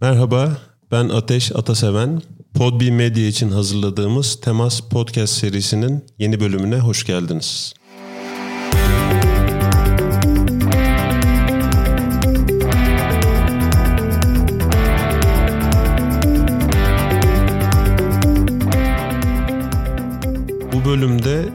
Merhaba, ben Ateş Ataseven. Podbi Medya için hazırladığımız Temas Podcast serisinin yeni bölümüne hoş geldiniz. Bu bölümde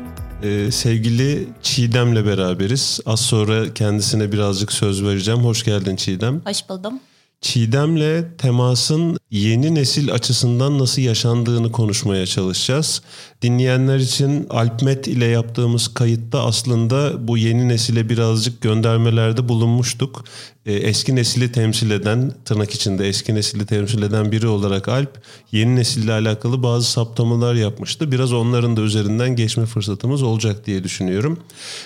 e, sevgili Çiğdem'le beraberiz. Az sonra kendisine birazcık söz vereceğim. Hoş geldin Çiğdem. Hoş buldum. Çiğdem'le temasın yeni nesil açısından nasıl yaşandığını konuşmaya çalışacağız. Dinleyenler için Alpmet ile yaptığımız kayıtta aslında bu yeni nesile birazcık göndermelerde bulunmuştuk. Ee, eski nesili temsil eden, tırnak içinde eski nesili temsil eden biri olarak Alp yeni nesille alakalı bazı saptamalar yapmıştı. Biraz onların da üzerinden geçme fırsatımız olacak diye düşünüyorum.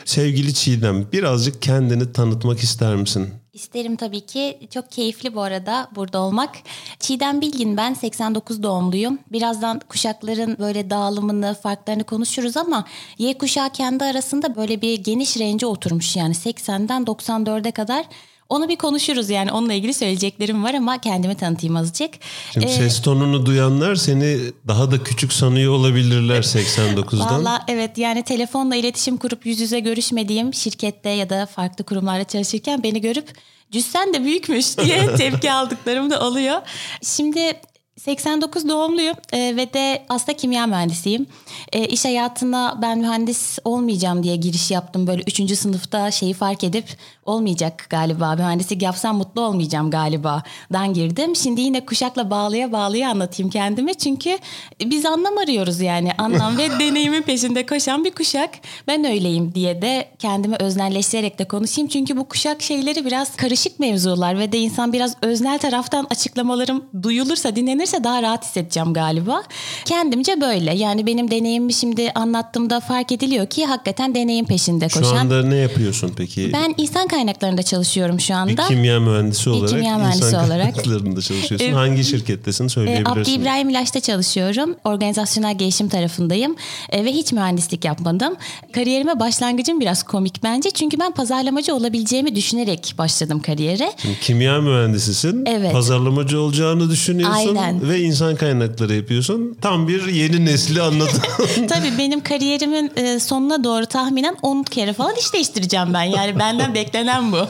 Sevgili Çiğdem birazcık kendini tanıtmak ister misin? İsterim tabii ki. Çok keyifli bu arada burada olmak. Çiğdem Bilgin ben 89 doğumluyum. Birazdan kuşakların böyle dağılımını, farklarını konuşuruz ama Y kuşağı kendi arasında böyle bir geniş range oturmuş yani 80'den 94'e kadar. Onu bir konuşuruz yani onunla ilgili söyleyeceklerim var ama kendimi tanıtayım azıcık. Şimdi ee, ses tonunu duyanlar seni daha da küçük sanıyor olabilirler 89'dan. Valla evet yani telefonla iletişim kurup yüz yüze görüşmediğim şirkette ya da farklı kurumlarda çalışırken beni görüp cüssen de büyükmüş diye tepki aldıklarım da oluyor. Şimdi 89 doğumluyum e, ve de aslında kimya mühendisiyim. E, iş hayatına ben mühendis olmayacağım diye giriş yaptım. Böyle 3. sınıfta şeyi fark edip olmayacak galiba. Mühendislik yapsam mutlu olmayacağım galiba. Dan girdim. Şimdi yine kuşakla bağlıya bağlıya anlatayım kendimi. Çünkü biz anlam arıyoruz yani. Anlam ve deneyimin peşinde koşan bir kuşak. Ben öyleyim diye de kendimi öznelleştirerek de konuşayım. Çünkü bu kuşak şeyleri biraz karışık mevzular ve de insan biraz öznel taraftan açıklamalarım duyulursa, dinlenirse daha rahat hissedeceğim galiba. Kendimce böyle. Yani benim deneyimimi şimdi anlattığımda fark ediliyor ki hakikaten deneyim peşinde koşan. Şu anda ne yapıyorsun peki? Ben insan kaynaklarında çalışıyorum şu anda. Bir kimya mühendisi olarak. Bir kimya mühendisi insan olarak. kaynaklarında çalışıyorsun. Hangi şirkettesin söyleyebilirsin. Abdi İbrahim İlaç'ta çalışıyorum. Organizasyonel gelişim tarafındayım. E, ve hiç mühendislik yapmadım. Kariyerime başlangıcım biraz komik bence. Çünkü ben pazarlamacı olabileceğimi düşünerek başladım kariyere. Şimdi kimya mühendisisin. Evet. Pazarlamacı olacağını düşünüyorsun. Aynen. Ve insan kaynakları yapıyorsun. Tam bir yeni nesli anladın. Tabii benim kariyerimin e, sonuna doğru tahminen 10 kere falan iş değiştireceğim ben. Yani benden beklenen bu.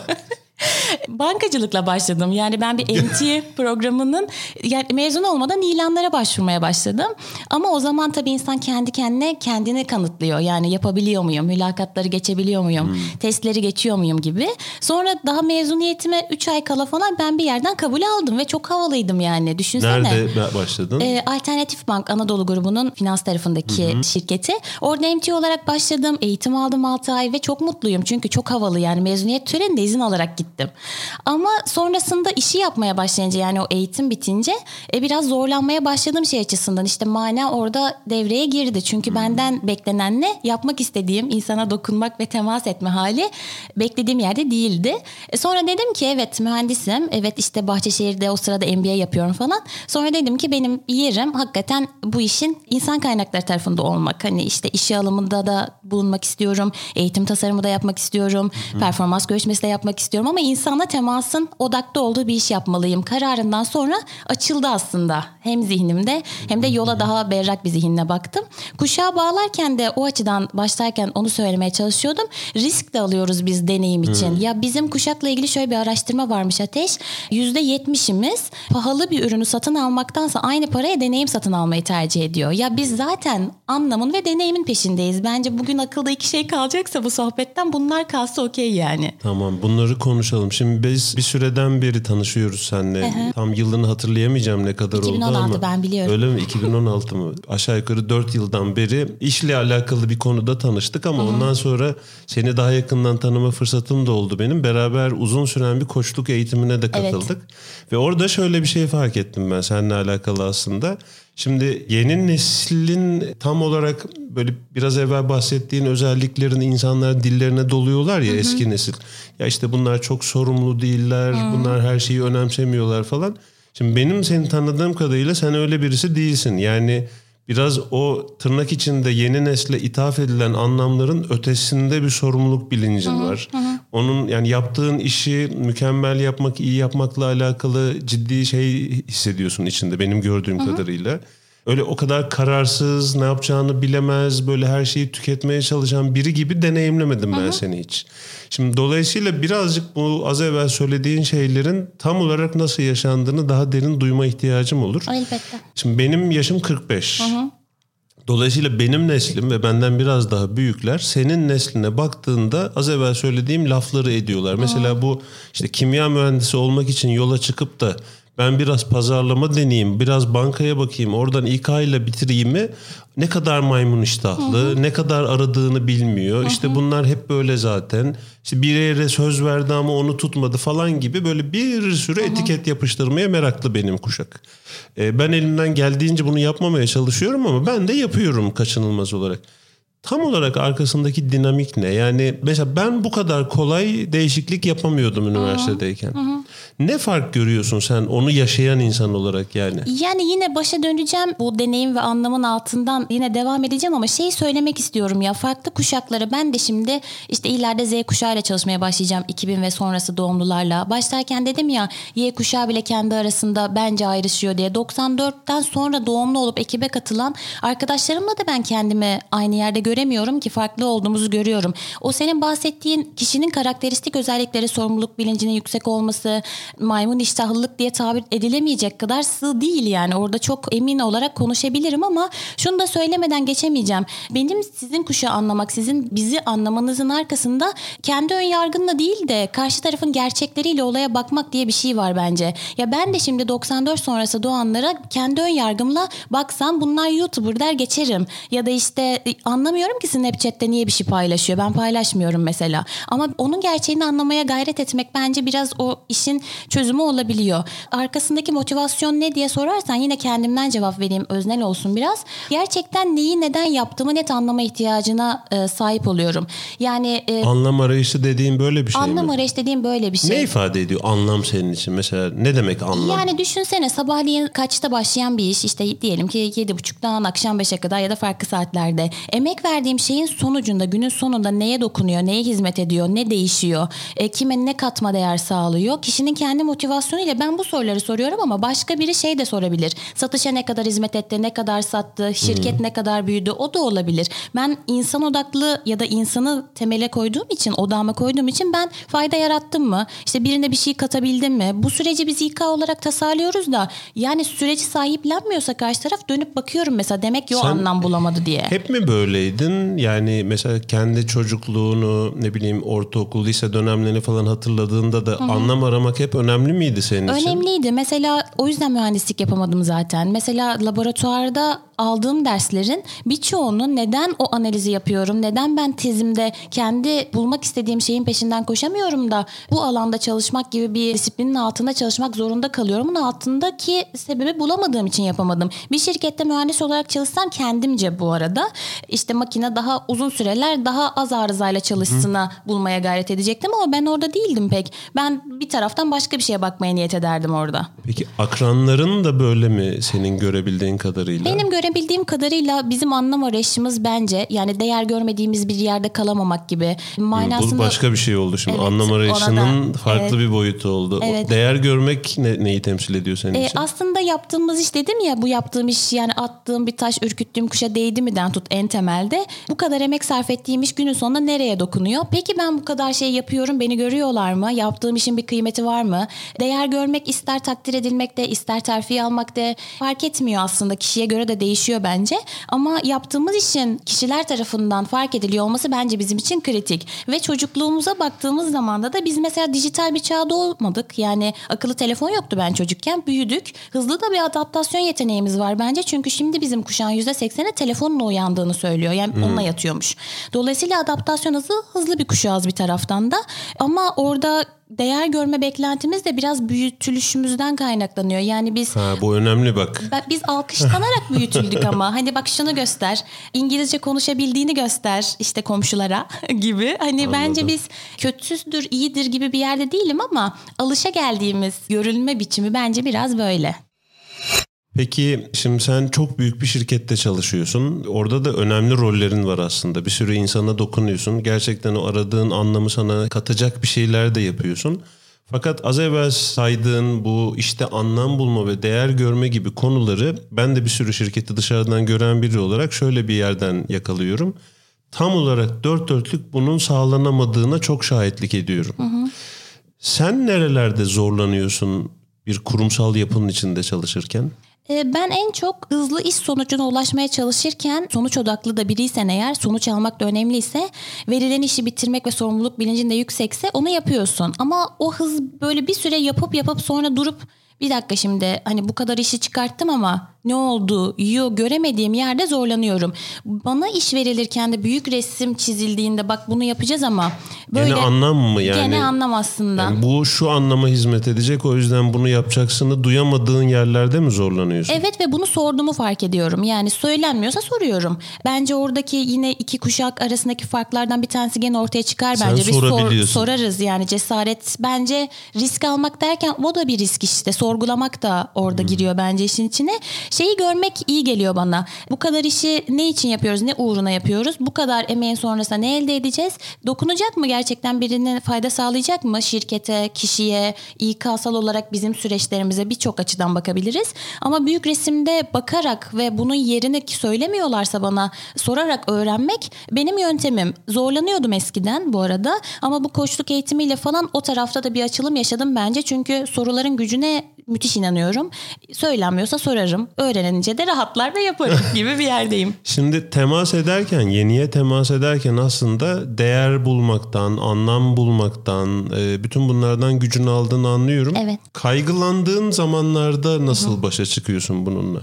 Bankacılıkla başladım. Yani ben bir MT programının yani mezun olmadan ilanlara başvurmaya başladım. Ama o zaman tabii insan kendi kendine kendini kanıtlıyor. Yani yapabiliyor muyum? Mülakatları geçebiliyor muyum? Hmm. Testleri geçiyor muyum gibi. Sonra daha mezuniyetime 3 ay kala falan ben bir yerden kabul aldım ve çok havalıydım yani. Düşünsene. Nerede başladın? Ee, Alternatif Bank Anadolu grubunun finans tarafındaki hı şirketi. Orada MT olarak başladım. Eğitim aldım 6 ay ve çok mutluyum. Çünkü çok havalı yani mezuniyet töreninde izin alarak gittim gittim. Ama sonrasında işi yapmaya başlayınca yani o eğitim bitince e, biraz zorlanmaya başladım şey açısından. İşte mana orada devreye girdi. Çünkü hmm. benden beklenen ne? Yapmak istediğim insana dokunmak ve temas etme hali beklediğim yerde değildi. E, sonra dedim ki evet mühendisim. Evet işte Bahçeşehir'de o sırada MBA yapıyorum falan. Sonra dedim ki benim yerim hakikaten bu işin insan kaynakları tarafında olmak. Hani işte işe alımında da bulunmak istiyorum. Eğitim tasarımı da yapmak istiyorum. Hmm. Performans görüşmesi de yapmak istiyorum ama insanla temasın odakta olduğu bir iş yapmalıyım kararından sonra açıldı aslında. Hem zihnimde hem de yola daha berrak bir zihinle baktım. Kuşağı bağlarken de o açıdan başlarken onu söylemeye çalışıyordum. Risk de alıyoruz biz deneyim için. Hmm. Ya bizim kuşakla ilgili şöyle bir araştırma varmış Ateş. Yüzde yetmişimiz pahalı bir ürünü satın almaktansa aynı paraya deneyim satın almayı tercih ediyor. Ya biz zaten anlamın ve deneyimin peşindeyiz. Bence bugün akılda iki şey kalacaksa bu sohbetten bunlar kalsa okey yani. Tamam bunları konuşalım konuşalım. Şimdi biz bir süreden beri tanışıyoruz seninle. Hı hı. Tam yılını hatırlayamayacağım ne kadar 2016 oldu ama. 2016 ben biliyorum. Öyle mi? 2016 mı? Aşağı yukarı 4 yıldan beri işle alakalı bir konuda tanıştık ama hı hı. ondan sonra seni daha yakından tanıma fırsatım da oldu benim. Beraber uzun süren bir koçluk eğitimine de katıldık. Evet. Ve orada şöyle bir şey fark ettim ben seninle alakalı aslında. Şimdi yeni neslin tam olarak böyle biraz evvel bahsettiğin özelliklerin insanlar dillerine doluyorlar ya hı hı. eski nesil. Ya işte bunlar çok sorumlu değiller, hı. bunlar her şeyi önemsemiyorlar falan. Şimdi benim seni tanıdığım kadarıyla sen öyle birisi değilsin. Yani biraz o tırnak içinde yeni nesle ithaf edilen anlamların ötesinde bir sorumluluk bilincin var. Onun yani yaptığın işi mükemmel yapmak, iyi yapmakla alakalı ciddi şey hissediyorsun içinde benim gördüğüm kadarıyla. Öyle o kadar kararsız, ne yapacağını bilemez, böyle her şeyi tüketmeye çalışan biri gibi deneyimlemedim ben seni hiç. Şimdi dolayısıyla birazcık bu az evvel söylediğin şeylerin tam olarak nasıl yaşandığını daha derin duyma ihtiyacım olur. Elbette. Şimdi benim yaşım 45. Dolayısıyla benim neslim ve benden biraz daha büyükler senin nesline baktığında az evvel söylediğim lafları ediyorlar. Mesela bu işte kimya mühendisi olmak için yola çıkıp da ben biraz pazarlama deneyeyim, biraz bankaya bakayım, oradan İK ile bitireyim mi? Ne kadar maymun iştahlı, ne kadar aradığını bilmiyor. İşte bunlar hep böyle zaten. İşte bir yere söz verdi ama onu tutmadı falan gibi böyle bir sürü etiket yapıştırmaya meraklı benim kuşak. Ee, ben elimden geldiğince bunu yapmamaya çalışıyorum ama ben de yapıyorum kaçınılmaz olarak. Tam olarak arkasındaki dinamik ne? Yani mesela ben bu kadar kolay değişiklik yapamıyordum üniversitedeyken. Ne fark görüyorsun sen onu yaşayan insan olarak yani? Yani yine başa döneceğim bu deneyim ve anlamın altından yine devam edeceğim ama şeyi söylemek istiyorum ya farklı kuşakları ben de şimdi işte ileride Z kuşağıyla çalışmaya başlayacağım 2000 ve sonrası doğumlularla. Başlarken dedim ya Y kuşağı bile kendi arasında bence ayrışıyor diye. 94'ten sonra doğumlu olup ekibe katılan arkadaşlarımla da ben kendimi aynı yerde göremiyorum ki farklı olduğumuzu görüyorum. O senin bahsettiğin kişinin karakteristik özellikleri sorumluluk bilincinin yüksek olması, maymun iştahlılık diye tabir edilemeyecek kadar sığ değil yani. Orada çok emin olarak konuşabilirim ama şunu da söylemeden geçemeyeceğim. Benim sizin kuşağı anlamak, sizin bizi anlamanızın arkasında kendi ön yargınla değil de karşı tarafın gerçekleriyle olaya bakmak diye bir şey var bence. Ya ben de şimdi 94 sonrası doğanlara kendi ön yargımla baksam bunlar YouTuber der geçerim. Ya da işte e, anlamıyorum ki Snapchat'te niye bir şey paylaşıyor. Ben paylaşmıyorum mesela. Ama onun gerçeğini anlamaya gayret etmek bence biraz o işin çözümü olabiliyor. Arkasındaki motivasyon ne diye sorarsan yine kendimden cevap vereyim öznel olsun biraz. Gerçekten neyi neden yaptığımı net anlama ihtiyacına e, sahip oluyorum. Yani e, Anlam arayışı dediğin böyle bir şey anlam mi? arayış dediğim böyle bir şey. Ne ifade ediyor anlam senin için? Mesela ne demek anlam? Yani düşünsene sabahleyin kaçta başlayan bir iş işte diyelim ki yedi buçuktan akşam beşe kadar ya da farklı saatlerde. Emek verdiğim şeyin sonucunda günün sonunda neye dokunuyor, neye hizmet ediyor, ne değişiyor, e, kime ne katma değer sağlıyor. Kişinin kendi motivasyonuyla ben bu soruları soruyorum ama başka biri şey de sorabilir. Satışa ne kadar hizmet etti, ne kadar sattı, şirket ne kadar büyüdü o da olabilir. Ben insan odaklı ya da insanı temele koyduğum için, odağıma koyduğum için ben fayda yarattım mı? İşte birine bir şey katabildim mi? Bu süreci biz İK olarak tasarlıyoruz da yani süreci sahiplenmiyorsa karşı taraf dönüp bakıyorum mesela demek ki o Sen anlam bulamadı diye. Hep mi böyleydin? Yani mesela kendi çocukluğunu ne bileyim ortaokul, lise dönemlerini falan hatırladığında da anlam aramak hep önemli miydi senin için? Önemliydi. Mesela o yüzden mühendislik yapamadım zaten. Mesela laboratuvarda aldığım derslerin birçoğunu neden o analizi yapıyorum? Neden ben tezimde kendi bulmak istediğim şeyin peşinden koşamıyorum da bu alanda çalışmak gibi bir disiplinin altında çalışmak zorunda kalıyorum. Bunun altındaki sebebi bulamadığım için yapamadım. Bir şirkette mühendis olarak çalışsam kendimce bu arada işte makine daha uzun süreler daha az arızayla çalışsına bulmaya gayret edecektim ama ben orada değildim pek. Ben bir taraftan başka bir şeye bakmaya niyet ederdim orada. Peki akranların da böyle mi senin görebildiğin kadarıyla? Benim görebildiğim kadarıyla bizim anlam arayışımız bence yani değer görmediğimiz bir yerde kalamamak gibi. Manasını Bu başka bir şey oldu şimdi. Evet, Anlam arayışının da- farklı evet. bir boyutu oldu. Evet. değer görmek ne- neyi temsil ediyor senin E, için? aslında yaptığımız iş dedim ya bu yaptığım iş yani attığım bir taş ürküttüğüm kuşa değdi miden tut en temelde. Bu kadar emek sarf ettiğim iş günün sonunda nereye dokunuyor? Peki ben bu kadar şey yapıyorum beni görüyorlar mı? Yaptığım işin bir kıymeti var mı? Değer görmek ister takdir edilmek de ister terfi almak da fark etmiyor aslında kişiye göre de değişiyor bence. Ama yaptığımız işin kişiler tarafından fark ediliyor olması bence bizim için kritik. Ve çocukluğumuza baktığımız zaman da biz mesela dijital bir çağda olmadık. Yani akıllı telefon yoktu ben çocukken. Büyüdük. Hızlı da bir adaptasyon yeteneğimiz var bence. Çünkü şimdi bizim kuşağın %80'i telefonla uyandığını söylüyor. Yani onunla yatıyormuş. Dolayısıyla adaptasyon hızı hızlı bir kuşağız bir taraftan da. Ama orada değer görme beklentimiz de biraz büyütülüşümüzden kaynaklanıyor. Yani biz Ha, bu önemli bak. biz alkışlanarak büyütüldük ama hani bak şunu göster İngilizce konuşabildiğini göster işte komşulara gibi hani bence biz kötüdür iyidir gibi bir yerde değilim ama alışa geldiğimiz görülme biçimi bence biraz böyle. Peki şimdi sen çok büyük bir şirkette çalışıyorsun. Orada da önemli rollerin var aslında. Bir sürü insana dokunuyorsun. Gerçekten o aradığın anlamı sana katacak bir şeyler de yapıyorsun. Fakat az evvel saydığın bu işte anlam bulma ve değer görme gibi konuları ben de bir sürü şirketi dışarıdan gören biri olarak şöyle bir yerden yakalıyorum. Tam olarak dört dörtlük bunun sağlanamadığına çok şahitlik ediyorum. Hı hı. Sen nerelerde zorlanıyorsun bir kurumsal yapının içinde çalışırken? Ee, ben en çok hızlı iş sonucuna ulaşmaya çalışırken sonuç odaklı da biriysen eğer sonuç almak da önemliyse verilen işi bitirmek ve sorumluluk bilincinde yüksekse onu yapıyorsun. Ama o hız böyle bir süre yapıp yapıp sonra durup bir dakika şimdi hani bu kadar işi çıkarttım ama ne oldu, yiyor göremediğim yerde zorlanıyorum. Bana iş verilirken de büyük resim çizildiğinde bak bunu yapacağız ama böyle gene anlam mı yani? Gene anlam aslında. Yani bu şu anlama hizmet edecek o yüzden bunu yapacaksını duyamadığın yerlerde mi zorlanıyorsun? Evet ve bunu sorduğumu fark ediyorum. Yani söylenmiyorsa soruyorum. Bence oradaki yine iki kuşak arasındaki farklardan bir tanesi gene ortaya çıkar Sen bence. Biz sor, sorarız yani cesaret bence risk almak derken o da bir risk işte. Sorgulamak da orada hmm. giriyor bence işin içine. Şeyi görmek iyi geliyor bana. Bu kadar işi ne için yapıyoruz? Ne uğruna yapıyoruz? Bu kadar emeğin sonrasında ne elde edeceğiz? Dokunacak mı gerçekten birine fayda sağlayacak mı? Şirkete, kişiye, İK'sal olarak bizim süreçlerimize birçok açıdan bakabiliriz. Ama büyük resimde bakarak ve bunun yerini söylemiyorlarsa bana sorarak öğrenmek benim yöntemim. Zorlanıyordum eskiden bu arada ama bu koçluk eğitimiyle falan o tarafta da bir açılım yaşadım bence. Çünkü soruların gücüne müthiş inanıyorum. Söylenmiyorsa sorarım. Öğrenince de rahatlar ve yaparım gibi bir yerdeyim. Şimdi temas ederken, yeniye temas ederken aslında değer bulmaktan, anlam bulmaktan, e, bütün bunlardan gücünü aldığını anlıyorum. Evet. Kaygılandığın zamanlarda nasıl başa çıkıyorsun bununla?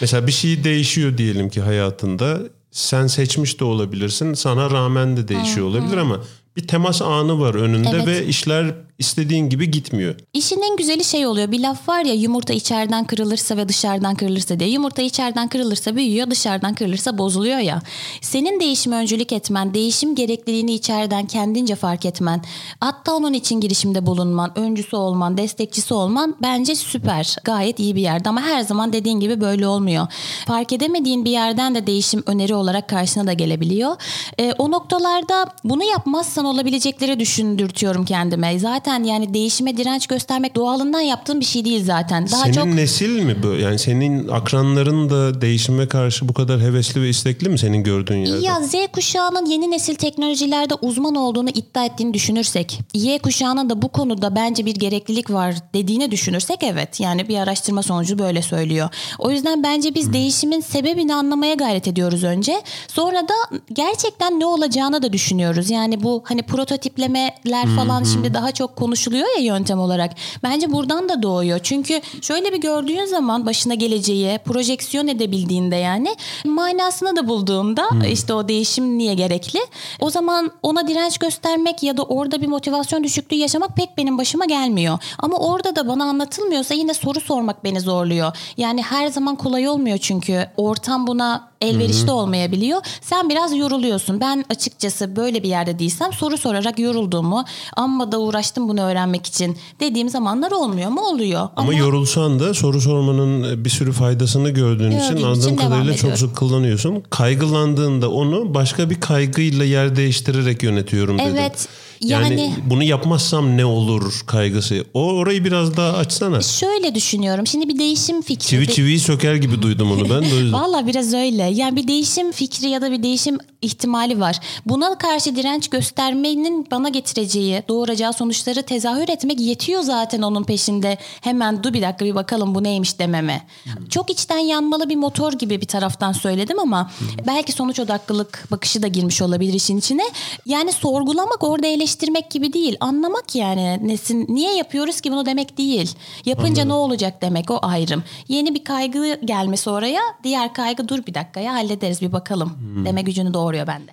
Mesela bir şey değişiyor diyelim ki hayatında. Sen seçmiş de olabilirsin. Sana rağmen de değişiyor olabilir ama bir temas anı var önünde evet. ve işler istediğin gibi gitmiyor. İşin en güzeli şey oluyor. Bir laf var ya yumurta içeriden kırılırsa ve dışarıdan kırılırsa diye. Yumurta içeriden kırılırsa büyüyor, dışarıdan kırılırsa bozuluyor ya. Senin değişime öncülük etmen, değişim gerekliliğini içeriden kendince fark etmen, hatta onun için girişimde bulunman, öncüsü olman, destekçisi olman bence süper. Gayet iyi bir yerde ama her zaman dediğin gibi böyle olmuyor. Fark edemediğin bir yerden de değişim öneri olarak karşına da gelebiliyor. E, o noktalarda bunu yapmazsan olabilecekleri düşündürtüyorum kendime. Zaten zaten yani değişime direnç göstermek doğalından yaptığın bir şey değil zaten. Daha senin çok... nesil mi böyle? Yani senin akranların da değişime karşı bu kadar hevesli ve istekli mi senin gördüğün yerde? Ya Z kuşağının yeni nesil teknolojilerde uzman olduğunu iddia ettiğini düşünürsek, Y kuşağının da bu konuda bence bir gereklilik var dediğini düşünürsek evet. Yani bir araştırma sonucu böyle söylüyor. O yüzden bence biz hmm. değişimin sebebini anlamaya gayret ediyoruz önce. Sonra da gerçekten ne olacağını da düşünüyoruz. Yani bu hani prototiplemeler falan hmm. şimdi daha çok konuşuluyor ya yöntem olarak. Bence buradan da doğuyor. Çünkü şöyle bir gördüğün zaman başına geleceği projeksiyon edebildiğinde yani manasını da bulduğunda hmm. işte o değişim niye gerekli? O zaman ona direnç göstermek ya da orada bir motivasyon düşüklüğü yaşamak pek benim başıma gelmiyor. Ama orada da bana anlatılmıyorsa yine soru sormak beni zorluyor. Yani her zaman kolay olmuyor çünkü ortam buna elverişli Hı-hı. olmayabiliyor. Sen biraz yoruluyorsun. Ben açıkçası böyle bir yerde değilsem soru sorarak yorulduğumu amma da uğraştım bunu öğrenmek için dediğim zamanlar olmuyor mu? Oluyor. Ama, Ama yorulsan da soru sormanın bir sürü faydasını gördüğün için anladığım kadarıyla çok sık kullanıyorsun. Kaygılandığında onu başka bir kaygıyla yer değiştirerek yönetiyorum dedim. Evet. Yani, yani bunu yapmazsam ne olur kaygısı. O orayı biraz daha açsana. Şöyle düşünüyorum. Şimdi bir değişim fikri. Çivi çiviyi söker gibi duydum onu ben. Valla biraz öyle. Yani bir değişim fikri ya da bir değişim ihtimali var. Buna karşı direnç göstermenin bana getireceği, doğuracağı sonuçları tezahür etmek yetiyor zaten onun peşinde. Hemen dur bir dakika bir bakalım bu neymiş dememe. Hmm. Çok içten yanmalı bir motor gibi bir taraftan söyledim ama hmm. belki sonuç odaklılık bakışı da girmiş olabilir işin içine. Yani sorgulamak orada eleştirmek eleştirmek gibi değil. Anlamak yani nesin niye yapıyoruz ki bunu demek değil. Yapınca Anladım. ne olacak demek o ayrım. Yeni bir kaygı gelmesi oraya diğer kaygı dur bir dakika ya hallederiz bir bakalım hmm. deme gücünü doğuruyor bende.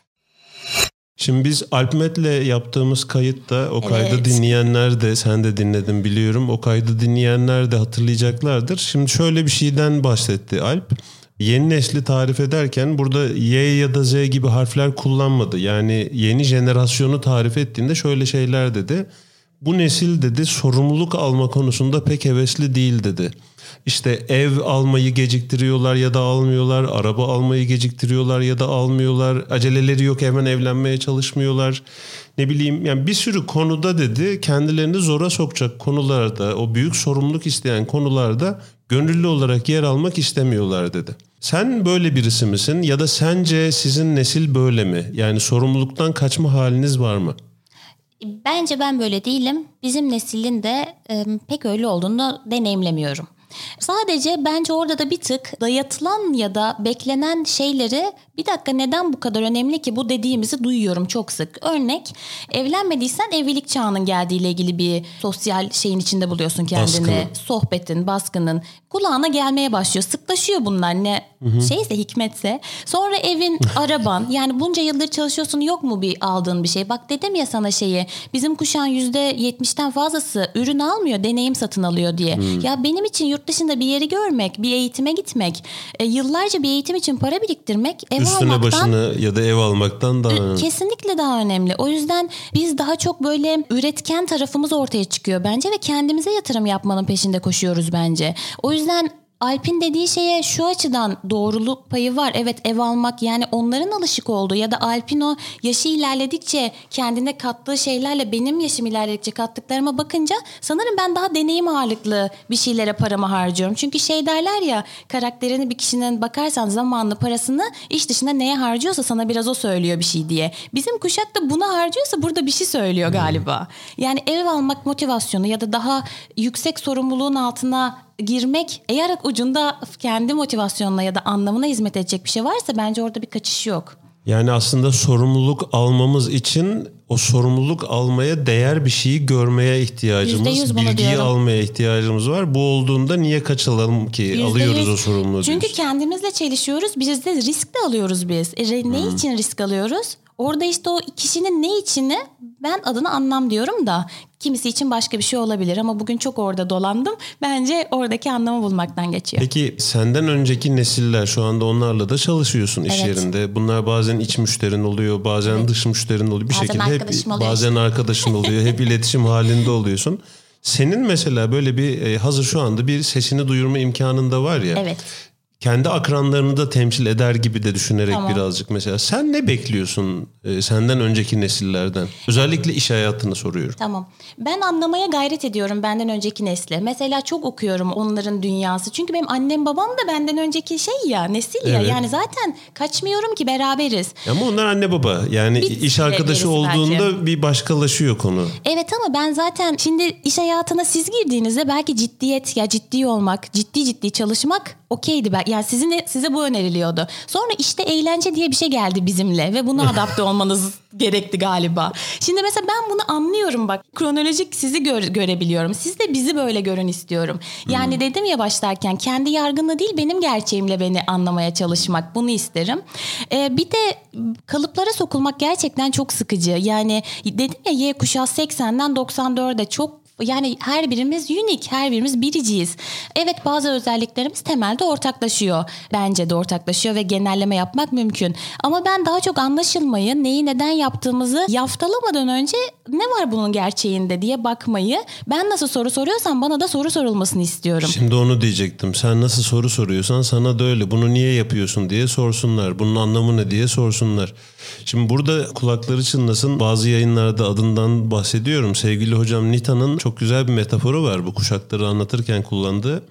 Şimdi biz Alpmet'le yaptığımız kayıtta o kaydı evet. dinleyenler de sen de dinledin biliyorum. O kaydı dinleyenler de hatırlayacaklardır. Şimdi şöyle bir şeyden bahsetti Alp yeni nesli tarif ederken burada Y ya da Z gibi harfler kullanmadı. Yani yeni jenerasyonu tarif ettiğinde şöyle şeyler dedi. bu nesil dedi sorumluluk alma konusunda pek hevesli değil dedi. İşte ev almayı geciktiriyorlar ya da almıyorlar. Araba almayı geciktiriyorlar ya da almıyorlar. Aceleleri yok hemen evlenmeye çalışmıyorlar. Ne bileyim yani bir sürü konuda dedi kendilerini zora sokacak konularda o büyük sorumluluk isteyen konularda gönüllü olarak yer almak istemiyorlar dedi. Sen böyle birisi misin ya da sence sizin nesil böyle mi? Yani sorumluluktan kaçma haliniz var mı? Bence ben böyle değilim. Bizim neslin de e, pek öyle olduğunu deneyimlemiyorum. Sadece bence orada da bir tık dayatılan ya da beklenen şeyleri bir dakika neden bu kadar önemli ki bu dediğimizi duyuyorum çok sık. Örnek evlenmediysen evlilik çağının geldiğiyle ilgili bir sosyal şeyin içinde buluyorsun kendini. Baskını. Sohbetin, baskının kulağına gelmeye başlıyor. Sıklaşıyor bunlar ne Hı-hı. şeyse hikmetse. Sonra evin, araban yani bunca yıldır çalışıyorsun yok mu bir aldığın bir şey? Bak dedim ya sana şeyi bizim kuşağın yüzde yetmişten fazlası ürün almıyor deneyim satın alıyor diye. Hı. Ya benim için yurt dışında bir yeri görmek, bir eğitime gitmek, e, yıllarca bir eğitim için para biriktirmek ev Üstüne almaktan, başını ya da ev almaktan daha önemli. Kesinlikle daha önemli. O yüzden biz daha çok böyle üretken tarafımız ortaya çıkıyor bence ve kendimize yatırım yapmanın peşinde koşuyoruz bence. O yüzden Alp'in dediği şeye şu açıdan doğruluk payı var. Evet ev almak yani onların alışık olduğu ya da Alp'in o yaşı ilerledikçe kendine kattığı şeylerle benim yaşım ilerledikçe kattıklarıma bakınca sanırım ben daha deneyim ağırlıklı bir şeylere paramı harcıyorum. Çünkü şey derler ya karakterini bir kişinin bakarsan zamanını parasını iş dışında neye harcıyorsa sana biraz o söylüyor bir şey diye. Bizim kuşak da buna harcıyorsa burada bir şey söylüyor galiba. Yani ev almak motivasyonu ya da daha yüksek sorumluluğun altına girmek eğer ucunda kendi motivasyonuna ya da anlamına hizmet edecek bir şey varsa bence orada bir kaçış yok. Yani aslında sorumluluk almamız için o sorumluluk almaya değer bir şeyi görmeye ihtiyacımız, bilgiyi diyorum. almaya ihtiyacımız var. Bu olduğunda niye kaçalım ki %100. alıyoruz o sorumluluğu? Çünkü diyorsun. kendimizle çelişiyoruz. Biz de risk de alıyoruz biz. E, ne hmm. için risk alıyoruz? Orada işte o kişinin ne içini ben adını anlam diyorum da kimisi için başka bir şey olabilir ama bugün çok orada dolandım. Bence oradaki anlamı bulmaktan geçiyor. Peki senden önceki nesiller şu anda onlarla da çalışıyorsun iş evet. yerinde. Bunlar bazen iç müşterin oluyor, bazen evet. dış müşterin oluyor. Bir bazen şekilde hep oluyor bazen işte. arkadaşın oluyor. hep iletişim halinde oluyorsun. Senin mesela böyle bir e, hazır şu anda bir sesini duyurma imkanın da var ya. Evet kendi akranlarını da temsil eder gibi de düşünerek tamam. birazcık mesela. Sen ne bekliyorsun e, senden önceki nesillerden? Özellikle iş hayatını soruyorum. Tamam. Ben anlamaya gayret ediyorum benden önceki nesle. Mesela çok okuyorum onların dünyası. Çünkü benim annem babam da benden önceki şey ya nesil evet. ya. Yani zaten kaçmıyorum ki beraberiz. Ama onlar anne baba. Yani bir iş arkadaşı olduğunda bence. bir başkalaşıyor konu. Evet ama ben zaten şimdi iş hayatına siz girdiğinizde belki ciddiyet ya ciddi olmak, ciddi ciddi çalışmak okeydi. Ben, yani sizin size bu öneriliyordu. Sonra işte eğlence diye bir şey geldi bizimle ve buna adapte olmanız gerekti galiba. Şimdi mesela ben bunu anlıyorum bak. Kronolojik sizi gör, görebiliyorum. Siz de bizi böyle görün istiyorum. Yani hmm. dedim ya başlarken kendi yargınla değil benim gerçeğimle beni anlamaya çalışmak. Bunu isterim. Ee, bir de kalıplara sokulmak gerçekten çok sıkıcı. Yani dedim ya Y kuşağı 80'den 94'e çok yani her birimiz unik, her birimiz biriciyiz. Evet bazı özelliklerimiz temelde ortaklaşıyor. Bence de ortaklaşıyor ve genelleme yapmak mümkün. Ama ben daha çok anlaşılmayı, neyi neden yaptığımızı yaftalamadan önce ne var bunun gerçeğinde diye bakmayı, ben nasıl soru soruyorsam bana da soru sorulmasını istiyorum. Şimdi onu diyecektim. Sen nasıl soru soruyorsan sana da öyle. Bunu niye yapıyorsun diye sorsunlar. Bunun anlamı ne diye sorsunlar. Şimdi burada kulakları çınlasın bazı yayınlarda adından bahsediyorum. Sevgili hocam Nita'nın çok güzel bir metaforu var bu kuşakları anlatırken kullandığı.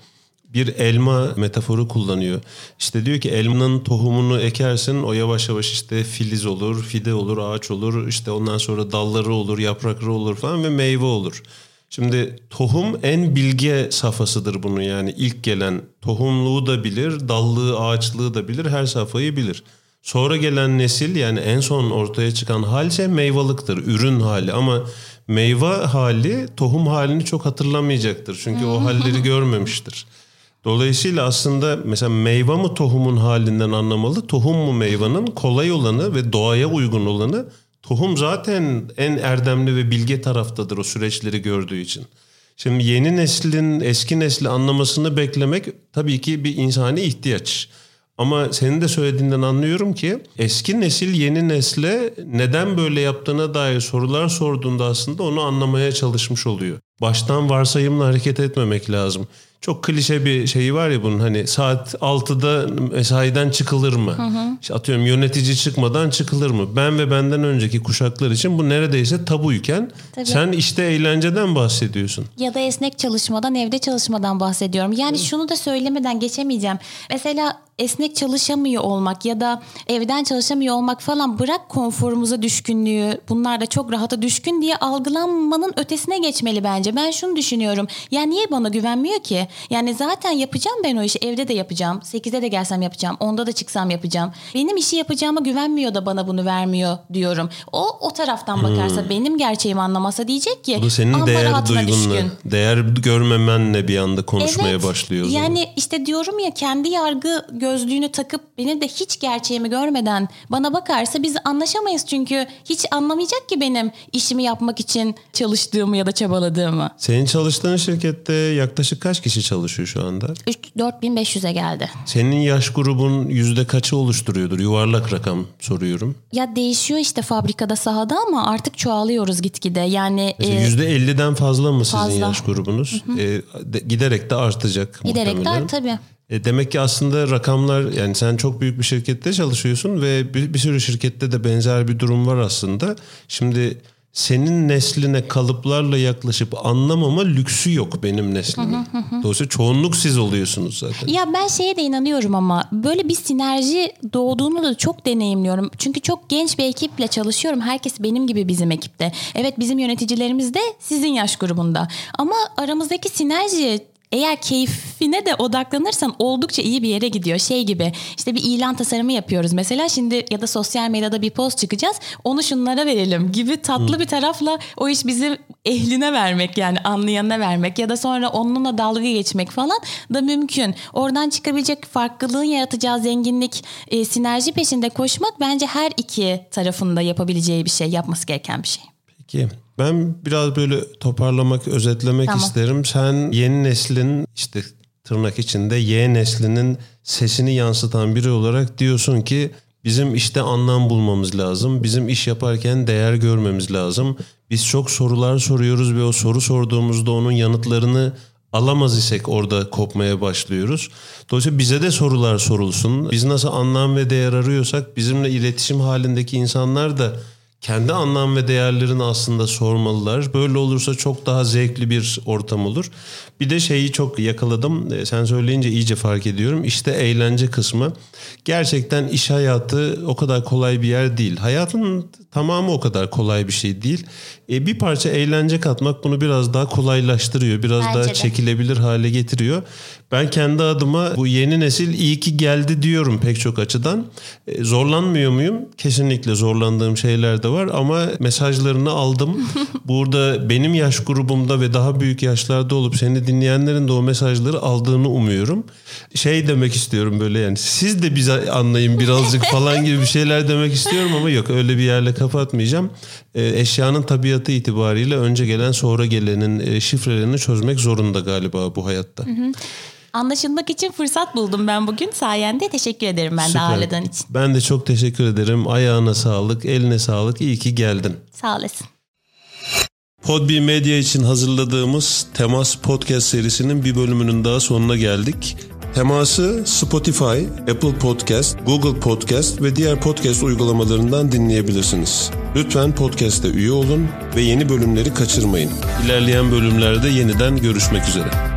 Bir elma metaforu kullanıyor. İşte diyor ki elmanın tohumunu ekersin o yavaş yavaş işte filiz olur, fide olur, ağaç olur. işte ondan sonra dalları olur, yaprakları olur falan ve meyve olur. Şimdi tohum en bilge safhasıdır bunu yani ilk gelen tohumluğu da bilir, dallığı, ağaçlığı da bilir, her safhayı bilir. Sonra gelen nesil yani en son ortaya çıkan hal ise meyvalıktır, ürün hali ama meyve hali tohum halini çok hatırlamayacaktır. Çünkü o halleri görmemiştir. Dolayısıyla aslında mesela meyve mi tohumun halinden anlamalı, tohum mu meyvanın kolay olanı ve doğaya uygun olanı tohum zaten en erdemli ve bilge taraftadır o süreçleri gördüğü için. Şimdi yeni neslin eski nesli anlamasını beklemek tabii ki bir insani ihtiyaç. Ama senin de söylediğinden anlıyorum ki eski nesil yeni nesle neden böyle yaptığına dair sorular sorduğunda aslında onu anlamaya çalışmış oluyor. Baştan varsayımla hareket etmemek lazım. Çok klişe bir şeyi var ya bunun hani saat 6'da mesaiden çıkılır mı? Hı hı. İşte atıyorum yönetici çıkmadan çıkılır mı? Ben ve benden önceki kuşaklar için bu neredeyse tabuyken Tabii. sen işte eğlenceden bahsediyorsun. Ya da esnek çalışmadan, evde çalışmadan bahsediyorum. Yani evet. şunu da söylemeden geçemeyeceğim. Mesela esnek çalışamıyor olmak ya da evden çalışamıyor olmak falan bırak konforumuza düşkünlüğü bunlar da çok rahata düşkün diye algılanmanın ötesine geçmeli bence. Ben şunu düşünüyorum. Ya niye bana güvenmiyor ki? Yani zaten yapacağım ben o işi. Evde de yapacağım. 8'de de gelsem yapacağım. 10'da da çıksam yapacağım. Benim işi yapacağıma güvenmiyor da bana bunu vermiyor diyorum. O o taraftan bakarsa hmm. benim gerçeğimi anlamasa diyecek ki. Bu senin değer duygunla, düşkün. değer görmemenle bir anda konuşmaya evet, başlıyor. Yani işte diyorum ya kendi yargı gözlüğünü takıp benim de hiç gerçeğimi görmeden bana bakarsa biz anlaşamayız çünkü hiç anlamayacak ki benim işimi yapmak için çalıştığımı ya da çabaladığımı. Senin çalıştığın şirkette yaklaşık kaç kişi çalışıyor şu anda? 4500'e geldi. Senin yaş grubun yüzde kaçı oluşturuyordur? Yuvarlak rakam soruyorum. Ya değişiyor işte fabrikada sahada ama artık çoğalıyoruz gitgide. Yani yüzde e, %50'den fazla mı sizin fazla. yaş grubunuz? Hı hı. E, de, giderek de artacak Giderek muhtemelen. de tabii. E demek ki aslında rakamlar yani sen çok büyük bir şirkette çalışıyorsun ve bir, bir sürü şirkette de benzer bir durum var aslında. Şimdi senin nesline kalıplarla yaklaşıp anlamama lüksü yok benim neslimin. Dolayısıyla çoğunluk siz oluyorsunuz zaten. Ya ben şeye de inanıyorum ama böyle bir sinerji doğduğunu da çok deneyimliyorum. Çünkü çok genç bir ekiple çalışıyorum. Herkes benim gibi bizim ekipte. Evet bizim yöneticilerimiz de sizin yaş grubunda. Ama aramızdaki sinerji eğer keyfine de odaklanırsan oldukça iyi bir yere gidiyor. Şey gibi işte bir ilan tasarımı yapıyoruz mesela şimdi ya da sosyal medyada bir post çıkacağız onu şunlara verelim gibi tatlı hmm. bir tarafla o iş bizim ehline vermek yani anlayanına vermek ya da sonra onunla dalga geçmek falan da mümkün. Oradan çıkabilecek farklılığın yaratacağı zenginlik, e, sinerji peşinde koşmak bence her iki tarafında yapabileceği bir şey, yapması gereken bir şey. Peki ben biraz böyle toparlamak, özetlemek tamam. isterim. Sen yeni neslin işte tırnak içinde Y neslinin sesini yansıtan biri olarak diyorsun ki bizim işte anlam bulmamız lazım. Bizim iş yaparken değer görmemiz lazım. Biz çok sorular soruyoruz ve o soru sorduğumuzda onun yanıtlarını alamaz isek orada kopmaya başlıyoruz. Dolayısıyla bize de sorular sorulsun. Biz nasıl anlam ve değer arıyorsak bizimle iletişim halindeki insanlar da kendi anlam ve değerlerini aslında sormalılar. Böyle olursa çok daha zevkli bir ortam olur. Bir de şeyi çok yakaladım. E, sen söyleyince iyice fark ediyorum. İşte eğlence kısmı. Gerçekten iş hayatı o kadar kolay bir yer değil. Hayatın tamamı o kadar kolay bir şey değil. E, bir parça eğlence katmak bunu biraz daha kolaylaştırıyor. Biraz Bence daha de. çekilebilir hale getiriyor. Ben kendi adıma bu yeni nesil iyi ki geldi diyorum pek çok açıdan. E, zorlanmıyor muyum? Kesinlikle zorlandığım şeyler de var ama mesajlarını aldım. Burada benim yaş grubumda ve daha büyük yaşlarda olup seni dinleyenlerin de o mesajları aldığını umuyorum. Şey demek istiyorum böyle yani siz de bize anlayın birazcık falan gibi bir şeyler demek istiyorum ama yok öyle bir yerle kapatmayacağım. E, eşyanın tabiatı itibariyle önce gelen sonra gelenin e, şifrelerini çözmek zorunda galiba bu hayatta. Hı hı. Anlaşılmak için fırsat buldum ben bugün. Sayende teşekkür ederim ben Süper. de ağırladığın için. Ben de çok teşekkür ederim. Ayağına sağlık, eline sağlık. İyi ki geldin. Sağ olasın. Podbi Medya için hazırladığımız Temas Podcast serisinin bir bölümünün daha sonuna geldik. Teması Spotify, Apple Podcast, Google Podcast ve diğer podcast uygulamalarından dinleyebilirsiniz. Lütfen podcast'te üye olun ve yeni bölümleri kaçırmayın. İlerleyen bölümlerde yeniden görüşmek üzere.